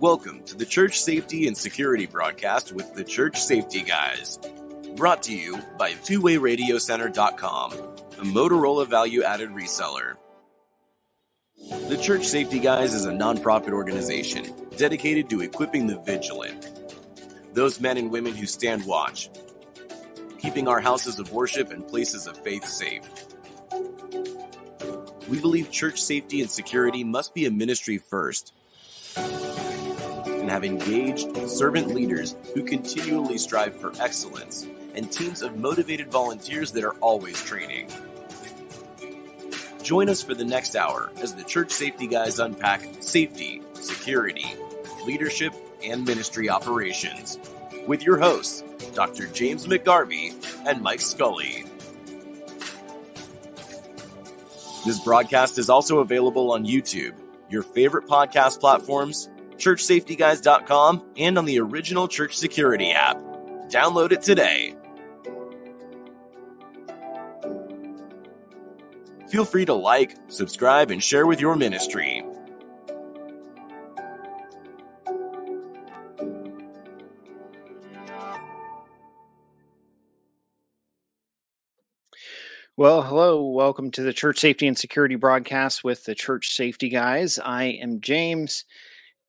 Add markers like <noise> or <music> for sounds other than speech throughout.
Welcome to the Church Safety and Security broadcast with the Church Safety Guys. Brought to you by TwoWayRadioCenter.com, a Motorola value added reseller. The Church Safety Guys is a nonprofit organization dedicated to equipping the vigilant, those men and women who stand watch, keeping our houses of worship and places of faith safe. We believe church safety and security must be a ministry first and have engaged servant leaders who continually strive for excellence and teams of motivated volunteers that are always training. Join us for the next hour as the Church Safety Guys unpack safety, security, leadership, and ministry operations with your hosts, Dr. James McGarvey and Mike Scully. This broadcast is also available on YouTube, your favorite podcast platforms, churchsafetyguys.com, and on the original Church Security app. Download it today. Feel free to like, subscribe, and share with your ministry. Well, hello. Welcome to the Church Safety and Security broadcast with the Church Safety Guys. I am James,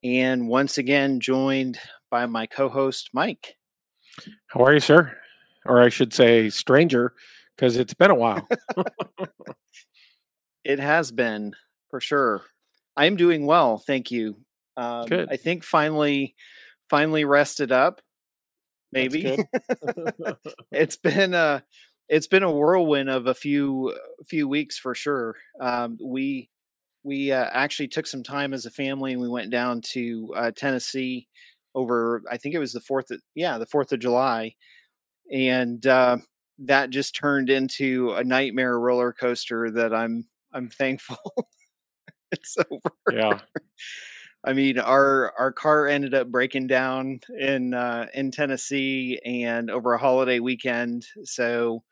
and once again joined by my co host, Mike. How are you, sir? Or I should say, stranger, because it's been a while. <laughs> it has been for sure. I'm doing well, thank you. Um, Good. I think finally, finally rested up. Maybe <laughs> <laughs> it's been a it's been a whirlwind of a few few weeks for sure. Um, we we uh, actually took some time as a family and we went down to uh, Tennessee over I think it was the fourth of, yeah the Fourth of July, and uh, that just turned into a nightmare roller coaster that I'm I'm <laughs> thankful it's over. yeah. I mean, our our car ended up breaking down in uh, in Tennessee and over a holiday weekend, so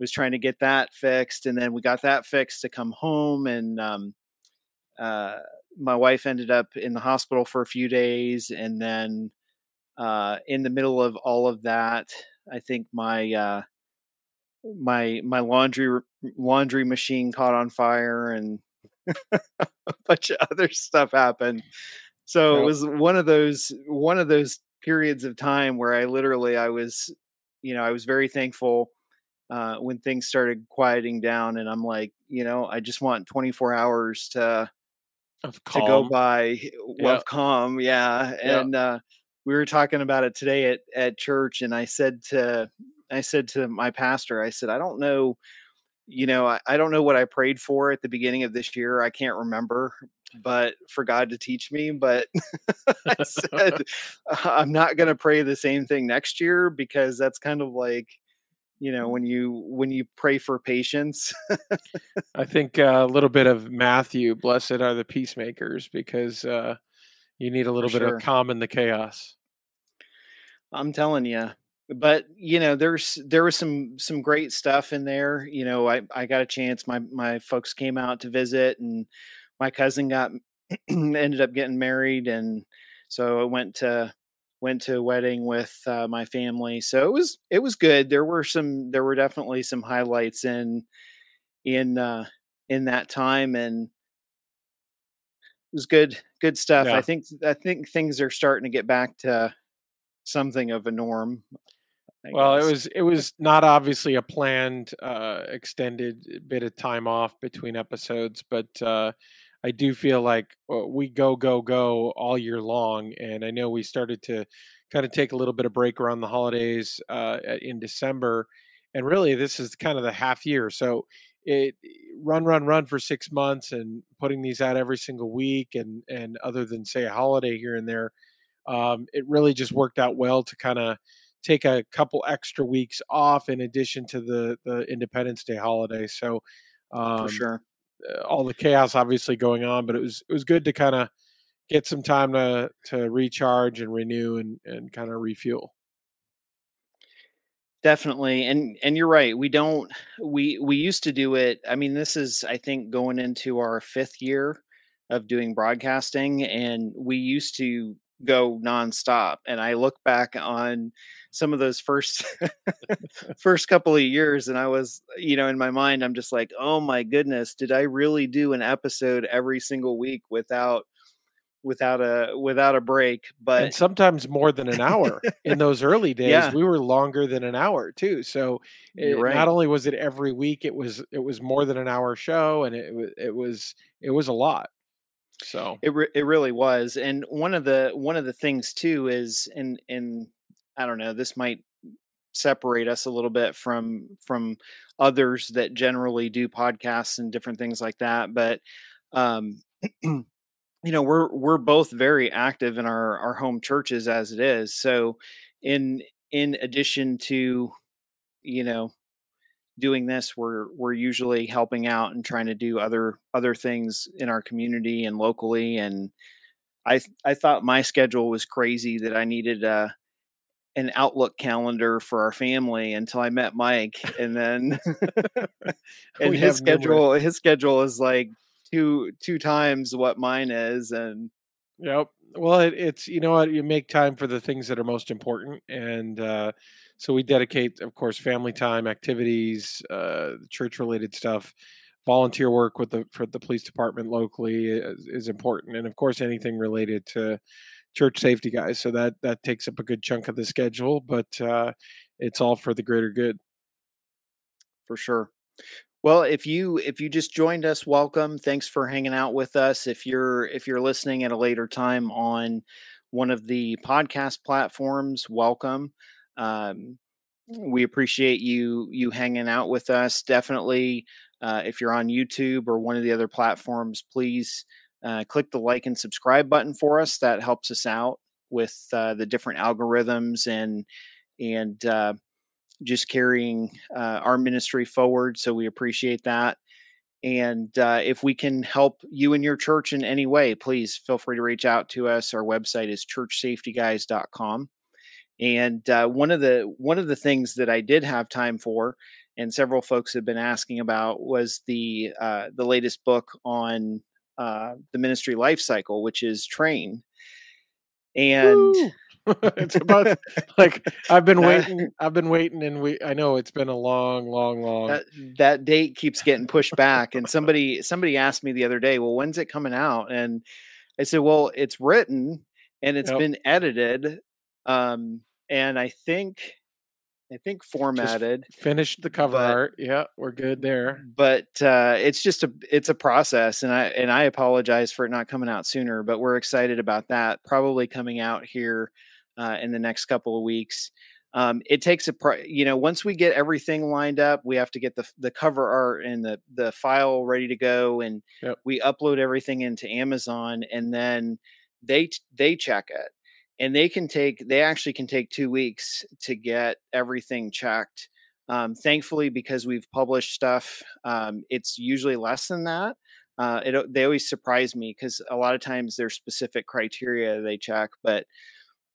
was trying to get that fixed, and then we got that fixed to come home, and um, uh, my wife ended up in the hospital for a few days, and then uh, in the middle of all of that, I think my uh, my my laundry laundry machine caught on fire, and <laughs> a bunch of other stuff happened. So it was one of those one of those periods of time where I literally I was, you know, I was very thankful uh, when things started quieting down, and I'm like, you know, I just want 24 hours to Of to go calm. by Yeah. of calm, yeah. Yeah. And uh, we were talking about it today at at church, and I said to I said to my pastor, I said, I don't know, you know, I, I don't know what I prayed for at the beginning of this year. I can't remember, but for God to teach me. But <laughs> I said, <laughs> I'm not going to pray the same thing next year because that's kind of like, you know, when you when you pray for patience. <laughs> I think uh, a little bit of Matthew, blessed are the peacemakers, because uh, you need a little bit sure. of calm in the chaos. I'm telling you. But you know, there's there was some some great stuff in there. You know, I I got a chance. My my folks came out to visit, and my cousin got <clears throat> ended up getting married, and so I went to went to a wedding with uh, my family. So it was it was good. There were some there were definitely some highlights in in uh, in that time, and it was good good stuff. Yeah. I think I think things are starting to get back to something of a norm. I Well, it was it was not obviously a planned uh, extended bit of time off between episodes, but uh, I do feel like uh, we go go go all year long, and I know we started to kind of take a little bit of break around the holidays uh, in December, and really this is kind of the half year. So it run run run for six months and putting these out every single week, and and other than say a holiday here and there, um, it really just worked out well to kind of take a couple extra weeks off in addition to the the Independence Day holiday. So um, for sure. Uh, all the chaos obviously going on, but it was it was good to kind of get some time to to recharge and renew and and kind of refuel. Definitely. And and you're right. We don't we we used to do it. I mean, this is I think going into our 5th year of doing broadcasting and we used to go nonstop. And I look back on some of those first <laughs> first couple of years and I was, you know, in my mind I'm just like, "Oh my goodness, did I really do an episode every single week without without a without a break?" But and sometimes more than an hour. In <laughs> those early days, Yeah. we were longer than an hour too. So it, right. not only was it every week, it was it was more than an hour show, and it it was it was a lot. So It re- it really was, and one of the one of the things too is, and and I don't know, this might separate us a little bit from from others that generally do podcasts and different things like that, but um, <clears throat> you know, we're we're both very active in our our home churches as it is. So, in in addition to, you know, doing this we're we're usually helping out and trying to do other other things in our community and locally and i i thought my schedule was crazy that i needed a an outlook calendar for our family until i met mike and then <laughs> and We his schedule his schedule is like two two times what mine is and Yep. Well, it, it's you know what you make time for the things that are most important, and uh, so we dedicate, of course, family time, activities, uh, church-related stuff, volunteer work with the for the police department locally is, is important, and of course, anything related to church safety guys. So that that takes up a good chunk of the schedule, but uh, it's all for the greater good. for sure. Well, if you if you just joined us, welcome. Thanks for hanging out with us. If you're if you're listening at a later time on one of the podcast platforms, welcome. Um, we appreciate you you hanging out with us. Definitely, uh, if you're on YouTube or one of the other platforms, please uh, click the like and subscribe button for us. That helps us out with uh, the different algorithms and and uh, just carrying uh, our ministry forward. So we appreciate that. And uh, if we can help you and your church in any way, please feel free to reach out to us. Our website is churchsafetyguys.com. And uh, one of the one of the things that I did have time for, and several folks have been asking about, was the uh, the latest book on uh, the ministry life cycle, which is Train. And <laughs> it's about <laughs> like I've been waiting. I've been waiting, and we. I know it's been a long, long, long. that that date keeps getting pushed back and somebody somebody asked me the other day well when's it coming out and i said well it's written and it's Yep. been edited um and i think i think formatted Finished the cover but- art. Yeah, we're good there. but uh it's just a it's a process and i and i apologize for it not coming out sooner but we're excited about that probably coming out here uh, in the next couple of weeks um, it takes a you know once we get everything lined up we have to get the the cover art and the the file ready to go and Yep. we upload everything into amazon and then they they check it and they can take they actually can take two weeks to get everything checked um, thankfully because we've published stuff um, it's usually less than that uh, it, they always surprise me because a lot of times there's specific criteria they check but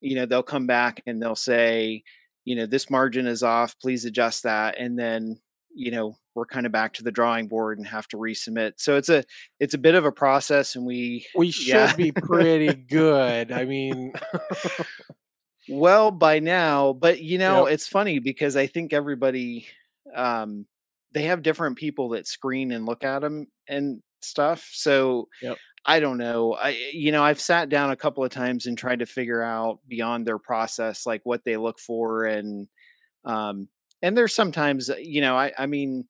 you know they'll come back and they'll say you know this margin is off please adjust that and then you know we're kind of back to the drawing board and have to resubmit so it's a it's a bit of a process and we We should Yeah. be pretty good. I mean, <laughs> well by now but you know Yep. it's funny because i think everybody um they have different people that screen and look at them and stuff so Yep. i don't know i you know i've sat down a couple of times and tried to figure out beyond their process like what they look for and um and there's sometimes uh, you know i i mean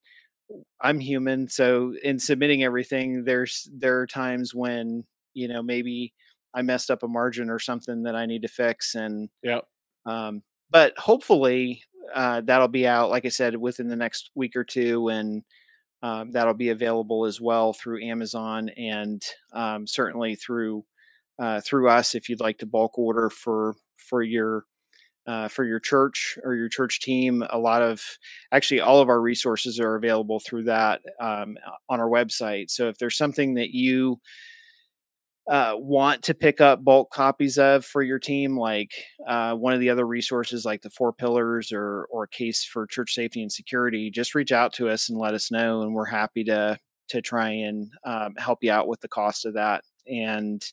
i'm human so in submitting everything there's there are times when you know maybe i messed up a margin or something that i need to fix and yeah. um, but hopefully uh, that'll be out, like I said, within the next week or two, and um, that'll be available as well through Amazon and um, certainly through uh, through us if you'd like to bulk order for for your uh, for your church or your church team. A lot of actually all of our resources are available through that um, on our website. So if there's something that you uh, want to pick up bulk copies of for your team, like uh, one of the other resources, like the Four Pillars or or Case for Church Safety and Security, just reach out to us and let us know, and we're happy to to try and um, help you out with the cost of that. And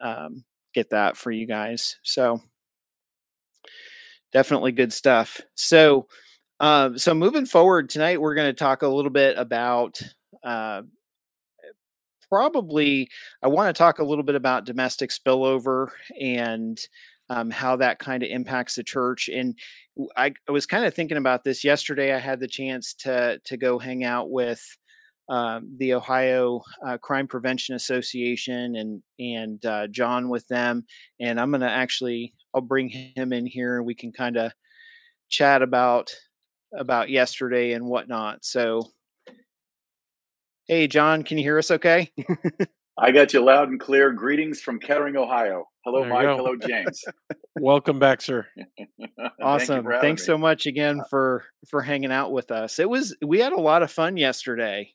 um, get that for you guys. So definitely good stuff. So, uh, so moving forward tonight, we're going to talk a little bit about uh, probably. I want to talk a little bit about domestic spillover and um, how that kind of impacts the church. And I, I was kind of thinking about this yesterday. I had the chance to to go hang out with um, the Ohio uh, Crime Prevention Association and and uh, John with them, and I'm going to actually I'll bring him in here and we can kind of chat about about yesterday and whatnot. So, hey, John, can you hear us? Okay. <laughs> I got you loud and clear. Greetings from Kettering, Ohio. Hello, there Mike. Hello, <laughs> James. Welcome back, sir. <laughs> awesome. Thank Thanks me. so much again uh for for hanging out with us. It was we had a lot of fun yesterday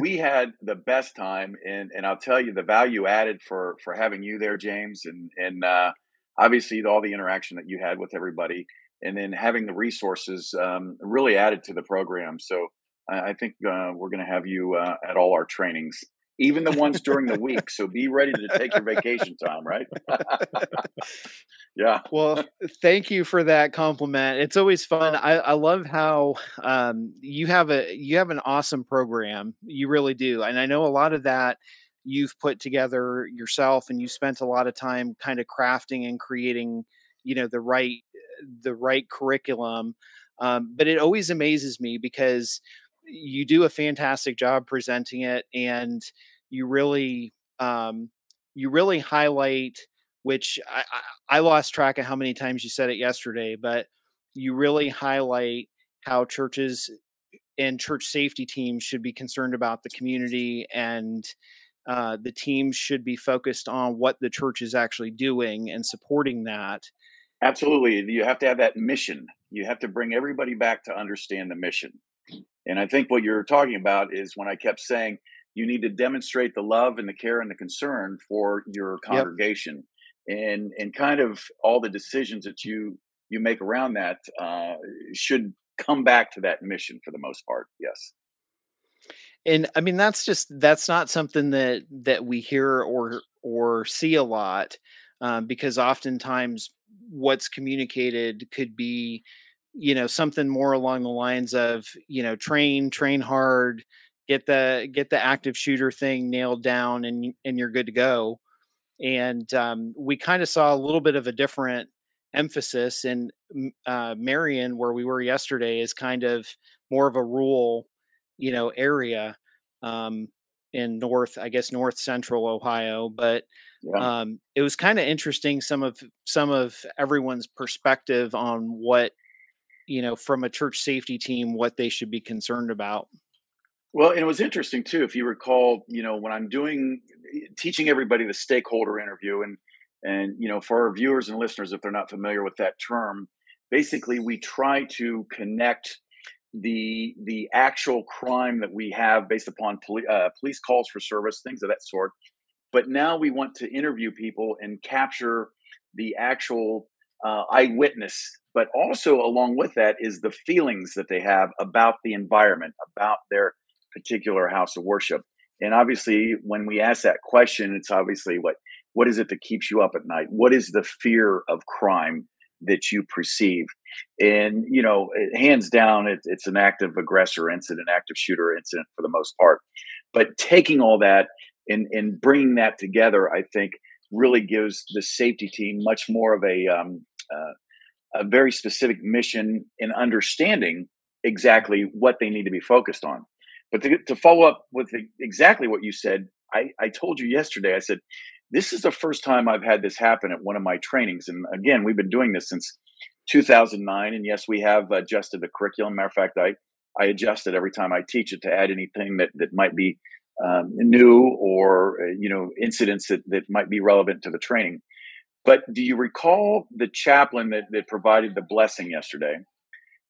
we had the best time and and I'll tell you the value added for for having you there James and and uh, obviously all the interaction that you had with everybody and then having the resources um, really added to the program. So I, think uh, we're going to have you uh, at all our trainings even the ones during the week. So be ready to take your vacation time, right? <laughs> yeah. Well, thank you for that compliment. It's always fun. I, I love how um, you have a you have an awesome program. You really do, and I know a lot of that you've put together yourself, and you spent a lot of time kind of crafting and creating, you know, the right the right curriculum. Um, but it always amazes me because you do a fantastic job presenting it and you really um, you really highlight which I, I, lost track of how many times you said it yesterday but you really highlight how churches and church safety teams should be concerned about the community and uh, the teams should be focused on what the church is actually doing and supporting that. Absolutely you have to have that mission. You have to bring everybody back to understand the mission and I think what you're talking about is when I kept saying you need to demonstrate the love and the care and the concern for your congregation, yep. and and kind of all the decisions that you you make around that uh, should come back to that mission for the most part. Yes. And I mean that's just that's not something that that we hear or or see a lot um, because oftentimes what's communicated could be you know something more along the lines of you know train train hard get the get the active shooter thing nailed down and and you're good to go and um, we kind of saw a little bit of a different emphasis in uh, marion where we were yesterday is kind of more of a rural you know area um, in north i guess north central ohio but yeah. um, it was kind of interesting some of some of everyone's perspective on what you know, from a church safety team, what they should be concerned about. Well, and it was interesting too. If you recall, you know, when I'm doing teaching everybody the stakeholder interview, and and you know, for our viewers and listeners, if they're not familiar with that term, basically we try to connect the the actual crime that we have based upon poli- uh, police calls for service, things of that sort. But now we want to interview people and capture the actual uh, eyewitness but also along with that is the feelings that they have about the environment, about their particular house of worship. And obviously, when we ask that question, it's obviously what what is it that keeps you up at night? What is the fear of crime that you perceive? And you know, hands down, it, it's an active aggressor incident, active shooter incident for the most part. But taking all that and and bringing that together, I think, really gives the safety team much more of a um, uh, a very specific mission in understanding exactly what they need to be focused on. But to, to follow up with the, exactly what you said, I, I told you yesterday, I said, this is the first time I've had this happen at one of my trainings. And again, we've been doing this since 2009. And yes, we have adjusted the curriculum. Matter of fact, I, I adjust it every time I teach it to add anything that, that might be um, new or, uh, you know, incidents that, that might be relevant to the training. But do you recall the chaplain that, that provided the blessing yesterday?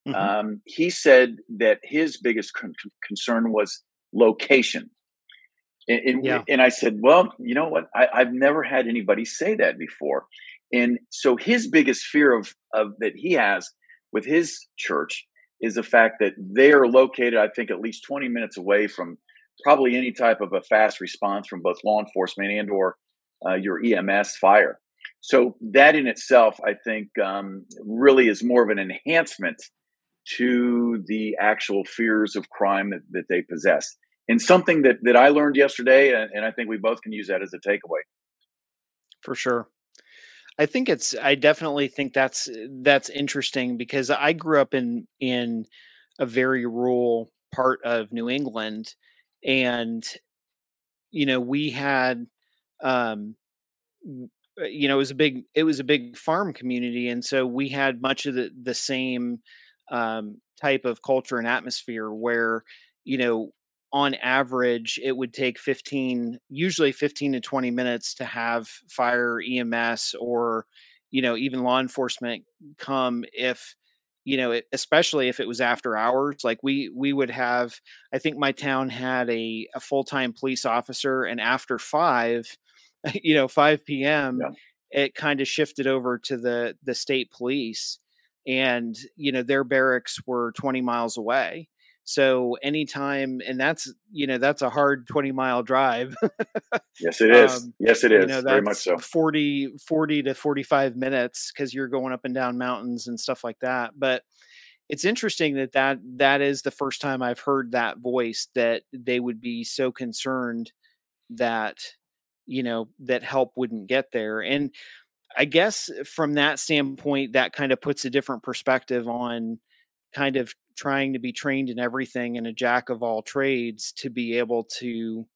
Mm-hmm. Um, he said that his biggest con- concern was location. And, and, yeah. and, I said, well, you know what? I, I've never had anybody say that before. And so his biggest fear of, of that he has with his church is the fact that they are located, I think, at least 20 minutes away from probably any type of a fast response from both law enforcement and or uh, your EMS fire. So that in itself, I think, um, really is more of an enhancement to the actual fears of crime that, that they possess. And something that, that I learned yesterday, and, and I think we both can use that as a takeaway. For sure. I think it's I definitely think that's that's interesting because I grew up in in a very rural part of New England and you know we had um you know it was a big it was a big farm community and so we had much of the the same um type of culture and atmosphere where you know on average it would take 15 usually 15 to 20 minutes to have fire ems or you know even law enforcement come if you know it, especially if it was after hours like we we would have i think my town had a, a full-time police officer and after five <laughs> you know 5 p.m yeah. it kind of shifted over to the the state police and you know their barracks were 20 miles away so anytime, and that's you know that's a hard twenty mile drive. yes, it <laughs> is. Um, yes, it is. You know, Very much so. 40, 40 to forty five minutes because you're going up and down mountains and stuff like that. But it's interesting that that that is the first time I've heard that voice that they would be so concerned that you know that help wouldn't get there and I guess from that standpoint, that kind of puts a different perspective on kind of trying to be trained in everything and a jack of all trades to be able to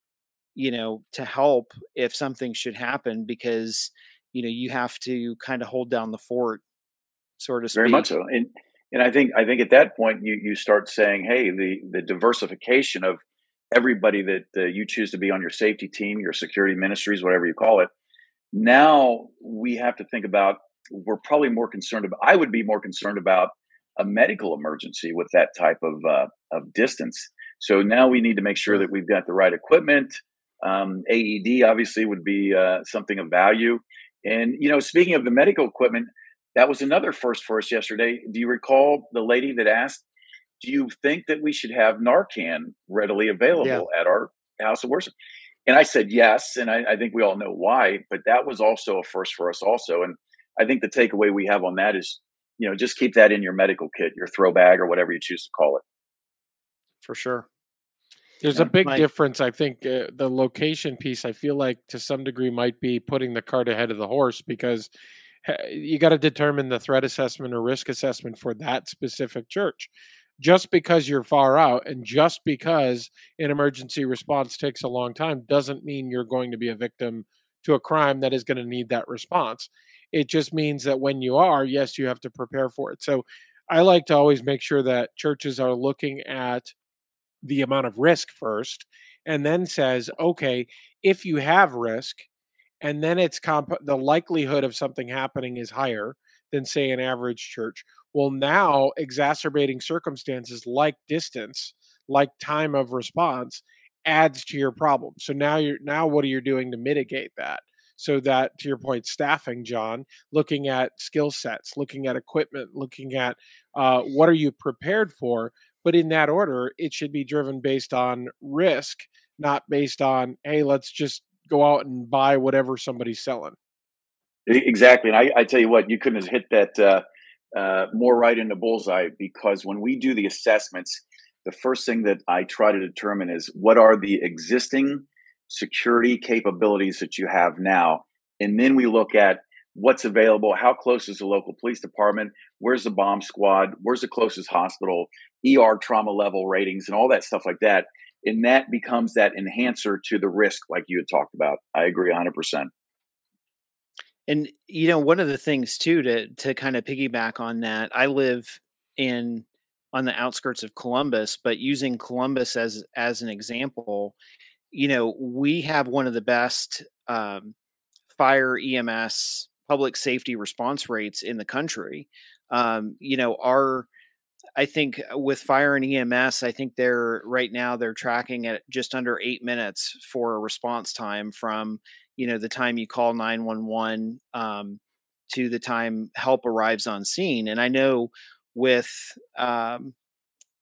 you know to help if something should happen because you know you have to kind of hold down the fort sort of very much so and and i think i think at that point you you start saying hey the the diversification of everybody that uh, you choose to be on your safety team your security ministries whatever you call it now we have to think about we're probably more concerned about i would be more concerned about a medical emergency with that type of uh, of distance. So now we need to make sure that we've got the right equipment. Um, AED obviously would be uh, something of value. And you know, speaking of the medical equipment, that was another first for us yesterday. Do you recall the lady that asked, "Do you think that we should have Narcan readily available yeah. at our house of worship?" And I said yes, and I, I think we all know why. But that was also a first for us, also. And I think the takeaway we have on that is you know, just keep that in your medical kit, your throw bag, or whatever you choose to call it. For sure. There's yeah, a big my... difference. I think uh, the location piece, I feel like to some degree might be putting the cart ahead of the horse because you got to determine the threat assessment or risk assessment for that specific church. Just because you're far out and just because an emergency response takes a long time doesn't mean you're going to be a victim to a crime that is going to need that response. It just means that when you are, yes, you have to prepare for it. So I like to always make sure that churches are looking at the amount of risk first and then says, okay, if you have risk, and then it's comp- the likelihood of something happening is higher than say an average church. Well, now exacerbating circumstances like distance, like time of response adds to your problem. So now you're now what are you doing to mitigate that? so that to your point staffing john looking at skill sets looking at equipment looking at uh, what are you prepared for but in that order it should be driven based on risk not based on hey let's just go out and buy whatever somebody's selling exactly and i, I tell you what you couldn't have hit that uh, uh, more right in the bullseye because when we do the assessments the first thing that i try to determine is what are the existing security capabilities that you have now. And then we look at what's available, how close is the local police department, where's the bomb squad, where's the closest hospital, ER trauma level ratings, and all that stuff like that. And that becomes that enhancer to the risk, like you had talked about. I agree 100%. And you know, one of the things too to to kind of piggyback on that, I live in on the outskirts of Columbus, but using Columbus as as an example, you know, we have one of the best um, fire EMS public safety response rates in the country. Um, you know, our I think with fire and EMS, I think they're right now they're tracking at just under eight minutes for a response time from you know the time you call nine one one um, to the time help arrives on scene. And I know with um,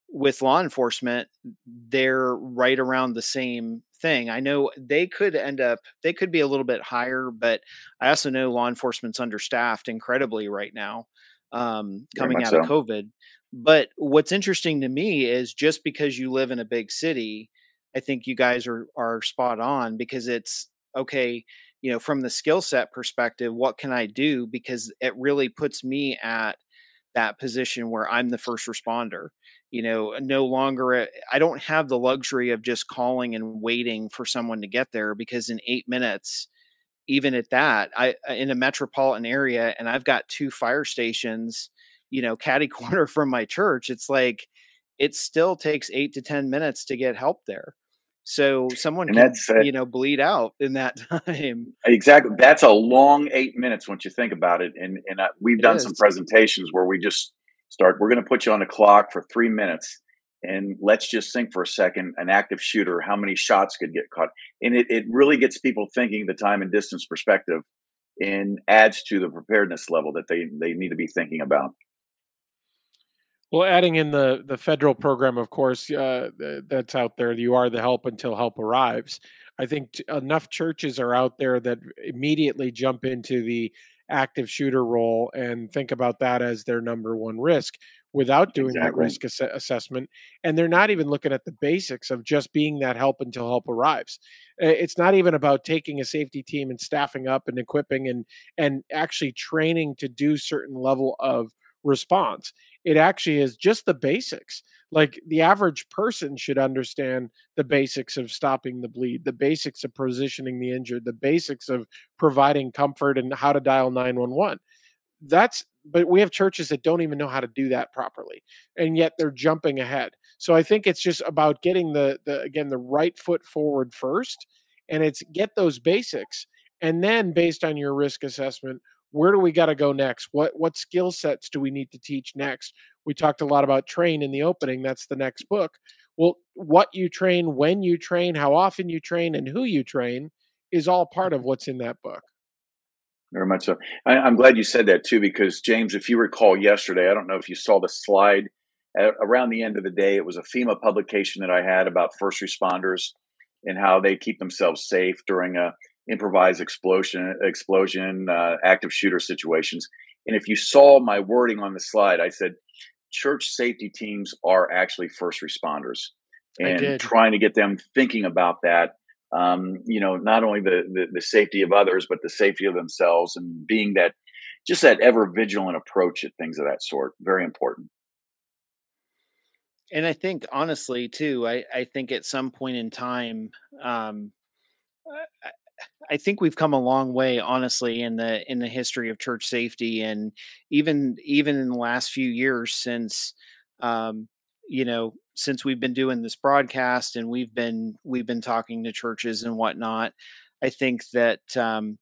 with law enforcement, they're right around the same thing. I know they could end up, they could be a little bit higher, but I also know law enforcement's understaffed incredibly right now, um, coming out so. of COVID. But what's interesting to me is just because you live in a big city, I think you guys are are spot on because it's okay, you know, from the skill set perspective, what can I do? Because it really puts me at that position where I'm the first responder. You know, no longer, eh, I don't have the luxury of just calling and waiting for someone to get there because in eight minutes, even at that, I uh, in a metropolitan area, and I've got two fire stations, you know, caddy <laughs> corner from my church. It's like it still takes eight to ten minutes to get help there. So someone and can, uh, you know, bleed out in that <laughs> time. Exactly. That's a long eight minutes once you think about it. And and uh, we've done some presentations where we just start. We're going to put you on the clock for three minutes, and let's just think for a second. An active shooter, how many shots could get caught? And it it really gets people thinking the time and distance perspective, and adds to the preparedness level that they they need to be thinking about. Well, adding in the the federal program, of course, uh, that's out there. You are the help until help arrives. I think t- enough churches are out there that immediately jump into the active shooter role and think about that as their number one risk without doing exactly. that risk ass- assessment and they're not even looking at the basics of just being that help until help arrives it's not even about taking a safety team and staffing up and equipping and and actually training to do certain level of response it actually is just the basics. Like the average person should understand the basics of stopping the bleed, the basics of positioning the injured, the basics of providing comfort and how to dial 911. That's but we have churches that don't even know how to do that properly and yet they're jumping ahead. So I think it's just about getting the the again the right foot forward first and it's get those basics and then based on your risk assessment where do we got to go next? What what skill sets do we need to teach next? We talked a lot about train in the opening. That's the next book. Well, what you train, when you train, how often you train, and who you train is all part of mm-hmm. what's in that book. Very much so. I, am glad you said that too, because James, if you recall yesterday, I don't know if you saw the slide at, around the end of the day. It was a FEMA publication that I had about first responders and how they keep themselves safe during a improvised explosion, explosion, uh, active shooter situations. And if you saw my wording on the slide, I said church safety teams are actually first responders, and trying to get them thinking about that. Um, you know, not only the, the the safety of others, but the safety of themselves, and being that just that ever vigilant approach at things of that sort. Very important. And I think honestly, too, I, I think at some point in time, um, I think we've come a long way, honestly, in the in the history of church safety, and even even in the last few years since, um, you know, since we've been doing this broadcast and we've been we've been talking to churches and whatnot. I think that um,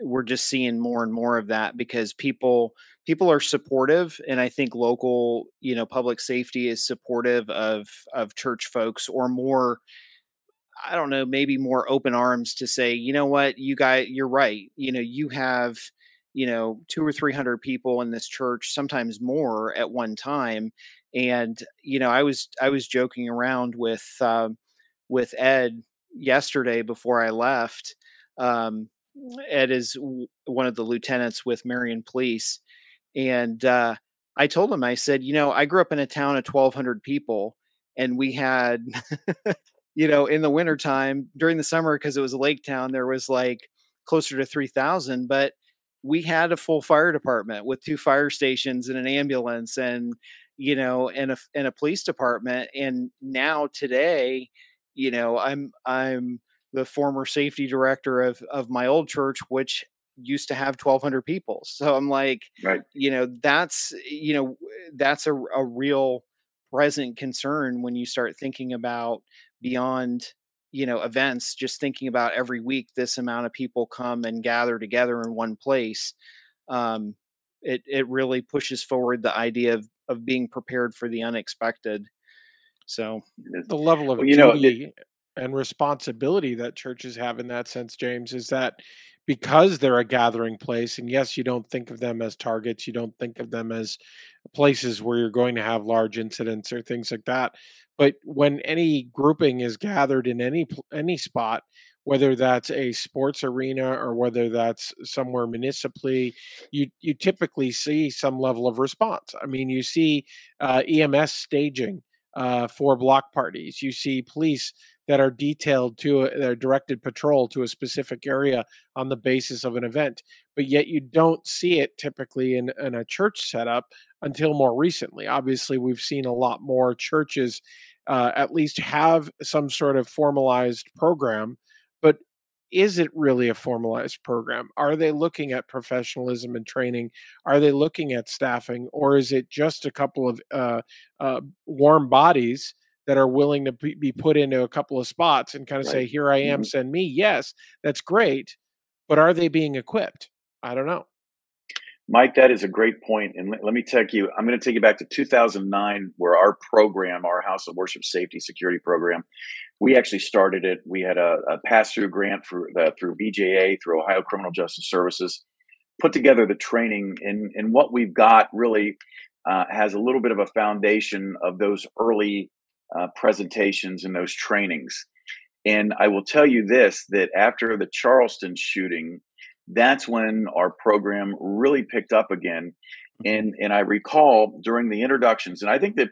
we're just seeing more and more of that because people people are supportive, and I think local, you know, public safety is supportive of of church folks or more I don't know, maybe more open arms to say, you know what, you guys, you're right. You know, you have, you know, two or 300 people in this church, sometimes more at one time. And, you know, I was, I was joking around with, uh, with Ed yesterday before I left. Um, Ed is one of the lieutenants with Marion Police. And, uh, I told him, I said, you know, I grew up in a town of 1,200 people and we had <laughs> you know, in the wintertime during the summer, because it was a lake town, there was like closer to 3,000, but we had a full fire department with two fire stations and an ambulance and, you know, and a, and a police department. And now today, you know, I'm, I'm the former safety director of, of my old church, which used to have 1200 people. So I'm like, right. you know, that's, you know, that's a, a real present concern when you start thinking about beyond you know events just thinking about every week this amount of people come and gather together in one place um, it it really pushes forward the idea of of being prepared for the unexpected so the level of well, you know it, and responsibility that churches have in that sense james is that because they're a gathering place. And yes, you don't think of them as targets, you don't think of them as places where you're going to have large incidents or things like that. But when any grouping is gathered in any any spot, whether that's a sports arena or whether that's somewhere municipally, you you typically see some level of response. I mean, you see uh, EMS staging uh, for block parties. You see police that are detailed to a, directed patrol to a specific area on the basis of an event, but yet you don't see it typically in, in a church setup until more recently. Obviously, we've seen a lot more churches uh, at least have some sort of formalized program, but is it really a formalized program? Are they looking at professionalism and training? Are they looking at staffing, or is it just a couple of uh, uh, warm bodies that are willing to be put into a couple of spots and kind of right. say, "Here I am, mm-hmm. send me." Yes, that's great, but are they being equipped? I don't know. Mike, that is a great point. And let, let me take you, I'm going to take you back to 2009, where our program, our House of Worship Safety Security program, we actually started it. We had a, a pass through grant for, uh, through BJA, through Ohio Criminal Justice Services, put together the training. And, and what we've got really uh, has a little bit of a foundation of those early uh, presentations and those trainings. And I will tell you this that after the Charleston shooting, that's when our program really picked up again. Mm-hmm. And and I recall during the introductions, and I think that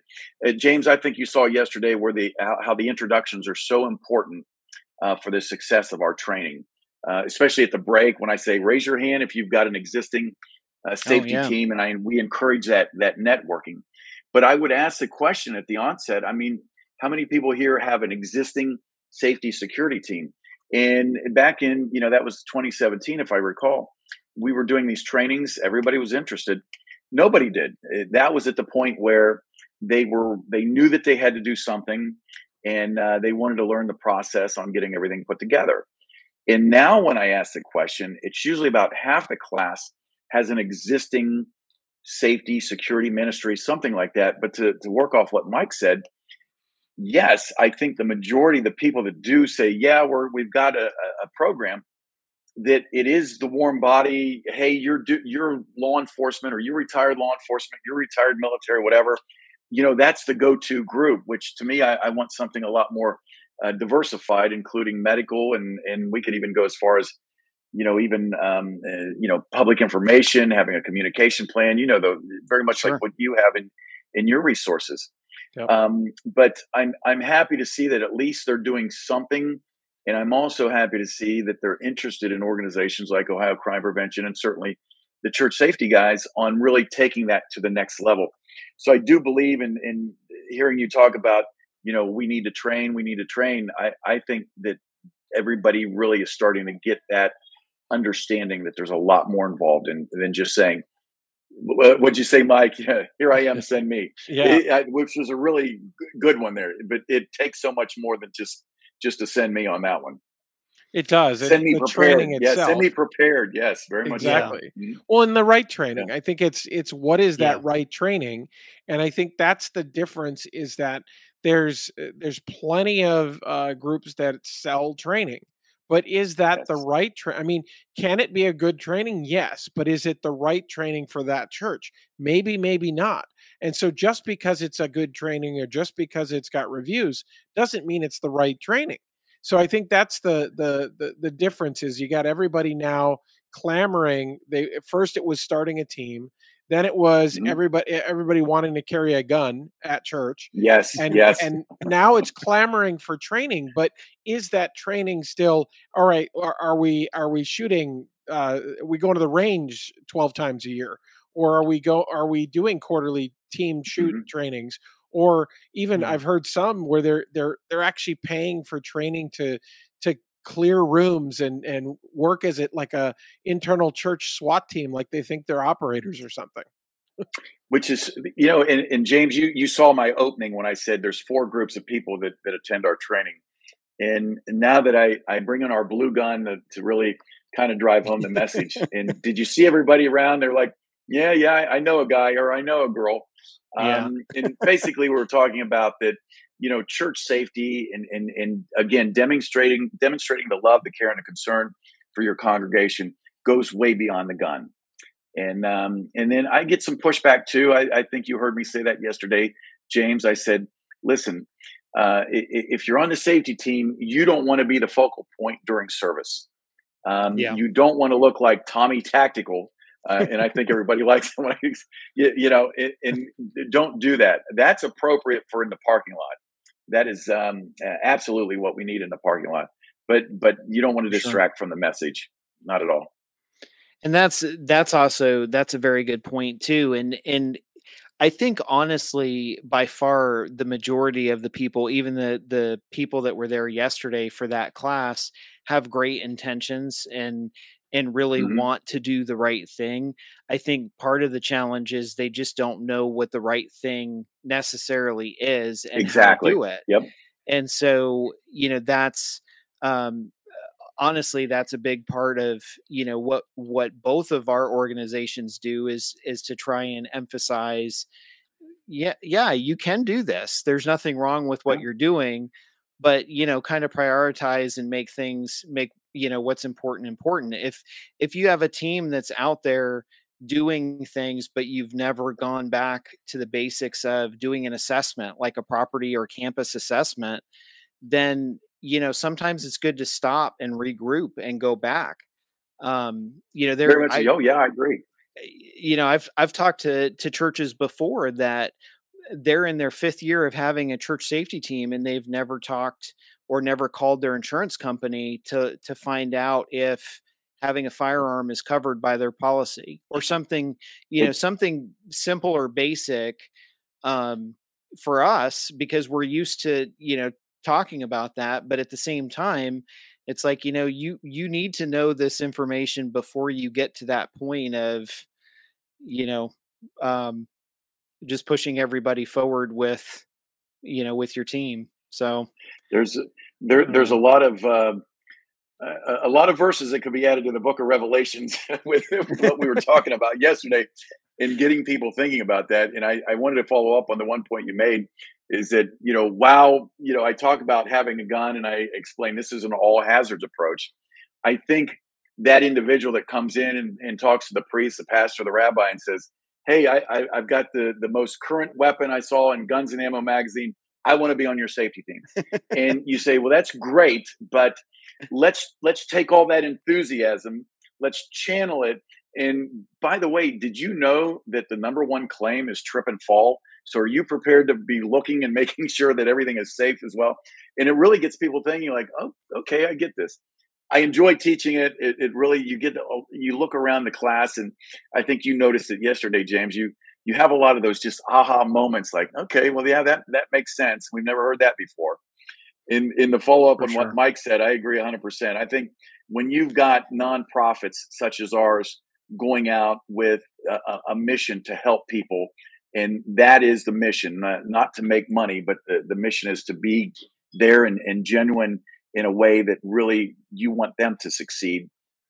uh, James, I think you saw yesterday where the how, how the introductions are so important uh, for the success of our training, uh, especially at the break when I say raise your hand if you've got an existing uh, oh, safety oh, yeah. team, and I we encourage that that networking. But I would ask the question at the onset. I mean, how many people here have an existing safety security team? And back in, you know, that was 2017, if I recall, we were doing these trainings. Everybody was interested. Nobody did. Eh, that was at the point where they were, they knew that they had to do something and uh, they wanted to learn the process on getting everything put together. And now, when I ask the question, it's usually about half the class has an existing safety, security ministry, something like that. But to, to work off what Mike said, yes, I think the majority of the people that do say, yeah, we're we've got a, a program that it is the warm body. Hey, you're you're law enforcement, or you're retired law enforcement, you're retired military, whatever. You know, that's the go-to group. Which to me, I, I want something a lot more uh, diversified, including medical, and and we could even go as far as you know, even um, uh, you know, public information, having a communication plan. You know, the very much sure. like what you have in in your resources. Yep. Um, but I'm I'm happy to see that at least they're doing something, and I'm also happy to see that they're interested in organizations like Ohio Crime Prevention and certainly the church safety guys on really taking that to the next level. So I do believe in in hearing you talk about you know we need to train, we need to train. I I think that everybody really is starting to get that understanding that there's a lot more involved in than just saying what'd you say, Mike? Yeah, <laughs> here I am. Send me. <laughs> yeah, it, which was a really good one there. But it takes so much more than just just to send me on that one. It does. Send me prepared. Yes, yeah, send me prepared. Yes, very much exactly. So. Mm-hmm. Well, in the right training, yeah. I think it's it's what is that right training, and I think that's the difference. Is that there's uh, there's plenty of uh, groups that sell training, but is that yes. the right tra- I mean, can it be a good training? Yes, but is it the right training for that church? Maybe, maybe not. And so just because it's a good training or just because it's got reviews doesn't mean it's the right training. So I think that's the the the, the difference is you got everybody now clamoring. They first it was starting a team, then it was mm-hmm. everybody everybody wanting to carry a gun at church. Yes, and, yes. And now it's clamoring for training. But is that training still all right? Are, are we are we shooting? Uh, we go to the range twelve times a year, or are we go? Are we doing quarterly team shoot mm-hmm. trainings? Or even mm-hmm. I've heard some where they're they're they're actually paying for training to to clear rooms and and work as it like a internal church SWAT team, like they think they're operators or something. Which is, you know, and, and James, you you saw my opening when I said there's four groups of people that that attend our training, and now that I I bring in our blue gun to, to really kind of drive home the <laughs> message. and did you see everybody around? They're like, yeah, yeah, I know a guy or I know a girl. Yeah. Um, and basically, we're talking about that you know church safety and and and again demonstrating demonstrating the love the care and the concern for your congregation goes way beyond the gun. And um, and then I get some pushback too. I, I think you heard me say that yesterday, James. I said, listen, uh, if you're on the safety team, you don't want to be the focal point during service. Um, yeah. You don't want to look like Tommy Tactical. Uh, and I think everybody <laughs> likes when I, you, you know, and, and, don't do that. That's appropriate for in the parking lot. That is um, absolutely what we need in the parking lot. But but you don't want to distract sure. from the message, not at all. And that's that's also that's a very good point too. And and I think honestly, by far the majority of the people, even the the people that were there yesterday for that class, have great intentions and and really mm-hmm. want to do the right thing. I think part of the challenge is they just don't know what the right thing necessarily is and exactly. do it. Yep. And so, you know, that's um honestly that's a big part of you know what what both of our organizations do is is to try and emphasize yeah yeah you can do this there's nothing wrong with what yeah. you're doing but you know kind of prioritize and make things make you know what's important important. If if you have a team that's out there doing things but you've never gone back to the basics of doing an assessment like a property or campus assessment then you know sometimes it's good to stop and regroup and go back. Um you know there I, oh yeah i agree. you know i've i've talked to to churches before that they're in their fifth year of having a church safety team and they've never talked or never called their insurance company to to find out if having a firearm is covered by their policy or something you know something simple or basic um, for us because we're used to you know talking about that but at the same time it's like you know you you need to know this information before you get to that point of you know um just pushing everybody forward with you know with your team so there's there there's a lot of uh, a lot of verses that could be added to the book of revelations <laughs> with what we were talking about yesterday and getting people thinking about that and I, I wanted to follow up on the one point you made is that you know while you know i talk about having a gun and i explain this is an all hazards approach i think that individual that comes in and, and talks to the priest the pastor the rabbi and says hey I, I, i've got the the most current weapon i saw in guns and ammo magazine I want to be on your safety team. <laughs> and you say, well, that's great, but let's let's take all that enthusiasm, let's channel it. And by the way, did you know that the number one claim is trip and fall? So are you prepared to be looking and <laughs> making sure that everything is safe as well? And it really gets people thinking like, oh, okay, I get this. I enjoy teaching it. It, it really you get to, you look around the class, and I think you noticed it yesterday, James. You you have a lot of those just aha moments like okay well yeah that that makes sense we've never heard that before in in the follow up on sure. what mike said i agree 100% i think when you've got nonprofits such as ours going out with a, a mission to help people and that is the mission not, not to make money but the, the mission is to be there and, and genuine in a way that really you want them to succeed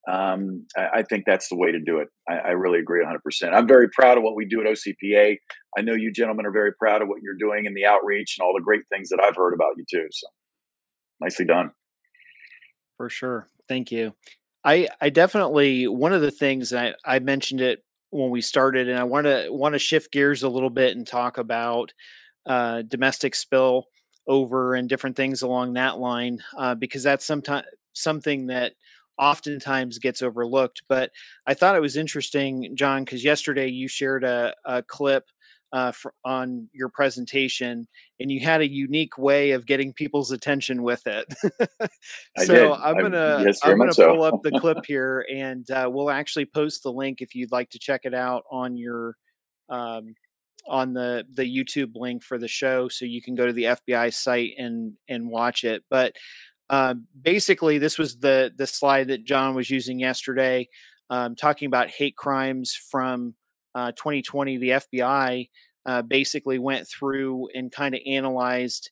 um, I, I, think that's the way to do it. I, I, really agree 100%. I'm very proud of what we do at OCPA. I know you gentlemen are very proud of what you're doing in the outreach and all the great things that I've heard about you too. So nicely done. For sure. Thank you. I, I definitely, one of the things I, I mentioned it when we started, and I want to want to shift gears a little bit and talk about uh, domestic spill over and different things along that line, uh, because that's sometimes something that oftentimes gets overlooked. But I thought it was interesting, John, because yesterday you shared a, a clip uh, for, on your presentation, and you had a unique way of getting people's attention with it. <laughs> so I'm gonna yes, I'm gonna so. pull up the clip here, and uh, we'll actually post the link if you'd like to check it out on your. Um, on the the YouTube link for the show, so you can go to the FBI site and and watch it. But uh, basically, this was the the slide that John was using yesterday, um, talking about hate crimes from uh, 2020. The FBI uh, basically went through and kind of analyzed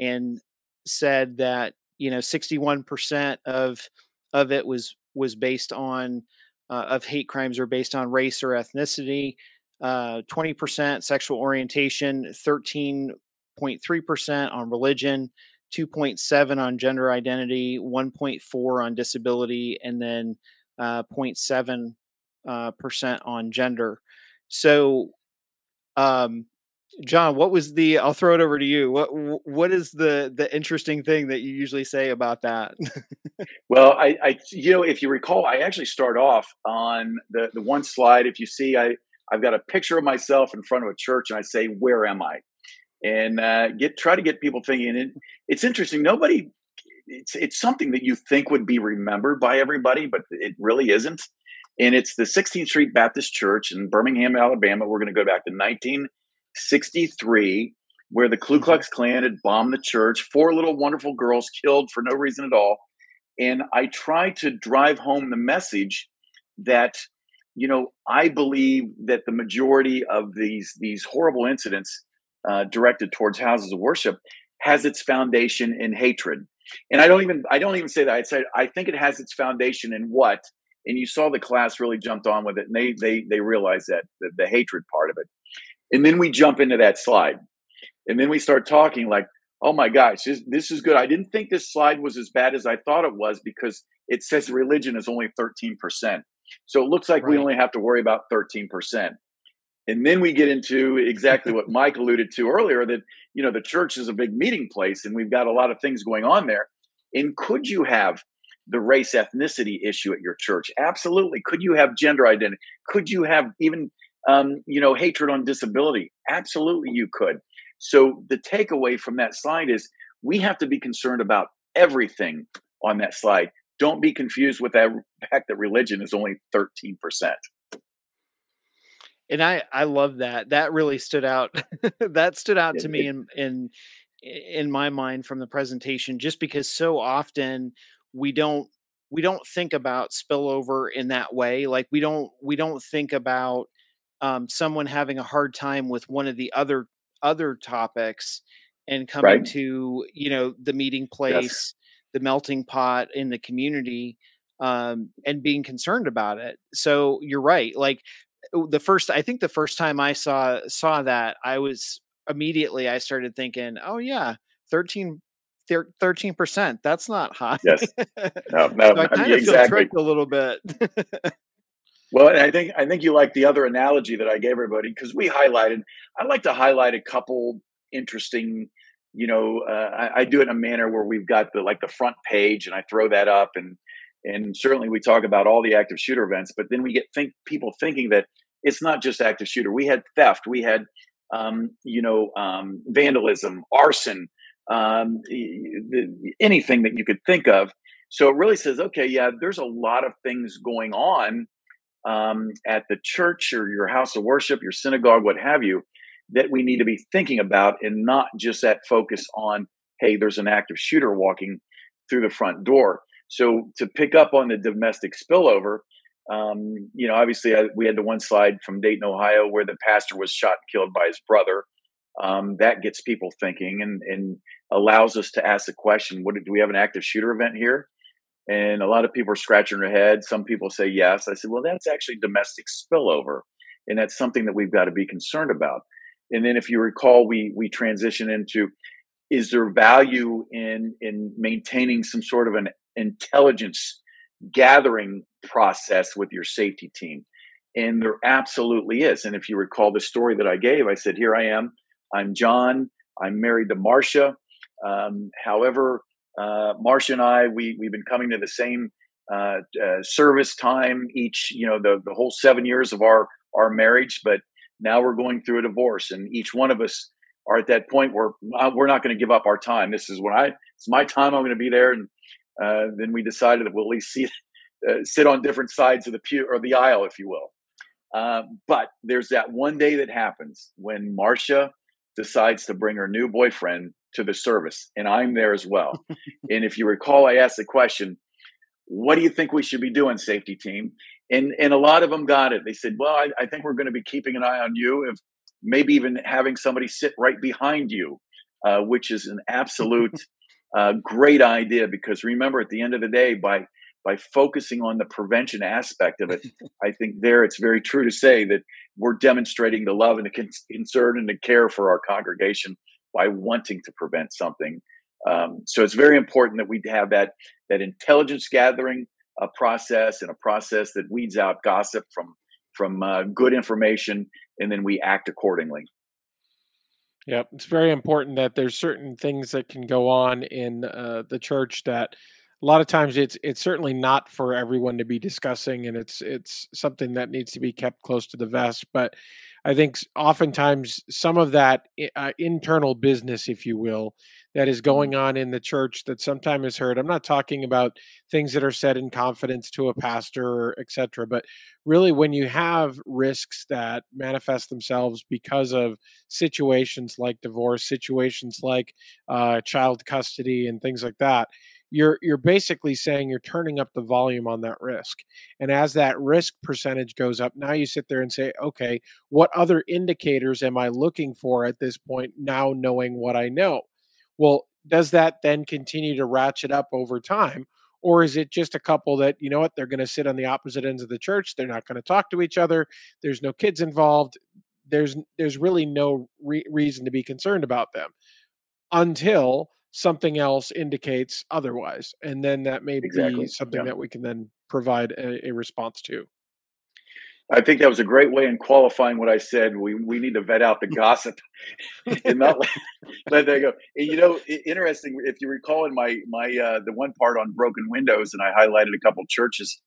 and said that you know 61% of of it was was based on uh, of hate crimes are based on race or ethnicity. 20% uh, sexual orientation, 13.3% on religion, 2.7 on gender identity, 1.4 on disability, and then uh, 0.7 uh, percent on gender. So, um, John, what was the? I'll throw it over to you. What what is the the interesting thing that you usually say about that? <laughs> well, I, I, you know, if you recall, I actually start off on the the one slide. If you see, I I've got a picture of myself in front of a church, and I say, "Where am I?" And uh, get try to get people thinking. And it's interesting. Nobody. It's it's something that you think would be remembered by everybody, but it really isn't. And it's the 16th Street Baptist Church in Birmingham, Alabama. We're going to go back to 1963, where the Ku mm-hmm. Klux Klan had bombed the church, four little wonderful girls killed for no reason at all. And I try to drive home the message that, you know, I believe that the majority of these these horrible incidents uh, directed towards houses of worship has its foundation in hatred. And I don't even I don't even say that. I said I think it has its foundation in what. And you saw the class really jumped on with it, and they they they realized that the, the hatred part of it. And then we jump into that slide. And then we start talking like, oh my gosh, this, this is good. I didn't think this slide was as bad as I thought it was because it says religion is only 13%. So it looks like right. we only have to worry about 13%. And then we get into exactly what Mike alluded to earlier that, you know, the church is a big meeting place and we've got a lot of things going on there. And could you have the race ethnicity issue at your church? Absolutely. Could you have gender identity? Could you have even um, you know, hatred on disability. Absolutely, you could. So the takeaway from that slide is we have to be concerned about everything on that slide. Don't be confused with that fact that religion is only 13%. And I, I love that. That really stood out. <laughs> that stood out to me in, in in my mind from the presentation, just because so often we don't we don't think about spillover in that way. Like we don't we don't think about um, someone having a hard time with one of the other other topics and coming right. to you know the meeting place. The melting pot in the community um, and being concerned about it so you're right like the first i think the first time i saw saw that i was immediately i started thinking oh yeah 13 13 percent that's not high yes no, <laughs> no so i kind of exactly. feel tricked a little bit <laughs> well, I think I think you like the other analogy that I gave everybody because we highlighted. I like to highlight a couple interesting. You know, uh, I, I, do it in a manner where we've got the like the front page, and I throw that up, and and certainly we talk about all the active shooter events, but then we get think people thinking that it's not just active shooter. We had theft, we had um, you know um, vandalism, arson, um, anything that you could think of. So it really says, okay, yeah, there's a lot of things going on um, at the church or your house of worship, your synagogue, what have you, that we need to be thinking about and not just that focus on, hey, there's an active shooter walking through the front door. So to pick up on the domestic spillover, um, you know, obviously I, we had the one slide from Dayton, Ohio, where the pastor was shot and killed by his brother. Um, that gets people thinking and, and allows us to ask the question: What do we have an active shooter event here? And a lot of people are scratching their head. Some people say yes. I said, well, that's actually domestic spillover. And that's something that we've got to be concerned about. And then if you recall, we we transition into is there value in in maintaining some sort of an intelligence gathering process with your safety team? And there absolutely is. And if you recall the story that I gave, I said, here I am. I'm John. I'm married to Marcia. Um, however, uh, Marcia and I, we we've been coming to the same uh, uh, service time each, you know, the the whole seven years of our our marriage. But now we're going through a divorce, and each one of us are at that point where we're not going to give up our time. This is when I it's my time. I'm going to be there, and uh, then we decided that we'll at least see, uh, sit on different sides of the pew or the aisle, if you will. Uh, but there's that one day that happens when Marcia decides to bring her new boyfriend to the service, and I'm there as well. <laughs> and if you recall, I asked the question, "What do you think we should be doing, safety team?" And and a lot of them got it. They said, "Well, I, I think we're going to be keeping an eye on you, if maybe even having somebody sit right behind you, uh, which is an absolute <laughs> uh, great idea. Because remember, at the end of the day, by by focusing on the prevention aspect of it, <laughs> I think there it's very true to say that we're demonstrating the love and the concern and the care for our congregation by wanting to prevent something Um, so it's very important that we have that that intelligence gathering a process and a process that weeds out gossip from from uh, good information, and then we act accordingly. Yep, it's very important that there's certain things that can go on in uh, the church that a lot of times it's it's certainly not for everyone to be discussing and it's it's something that needs to be kept close to the vest but i think oftentimes some of that uh, internal business if you will that is mm-hmm. going on in the church that sometimes is heard. I'm not talking about things that are said in confidence to a pastor etc but really when you have risks that manifest themselves because of situations like divorce situations like uh, child custody and things like that you're you're basically saying you're turning up the volume on that risk. And as that risk percentage goes up now you sit there and say okay what other indicators am i looking for at this point now knowing what i know well does that then continue to ratchet up over time or is it just a couple that you know what they're going to sit on the opposite ends of the church they're not going to talk to each other there's no kids involved there's there's really no re- reason to be concerned about them until something else indicates otherwise and then that may exactly. be something yeah. that we can then provide a, a, response to i think that was a great way in qualifying what i said. We, we need to vet out the gossip. <laughs> And not let, let that go. And you know interesting if you recall in my my uh, the one part on broken windows and i highlighted a couple churches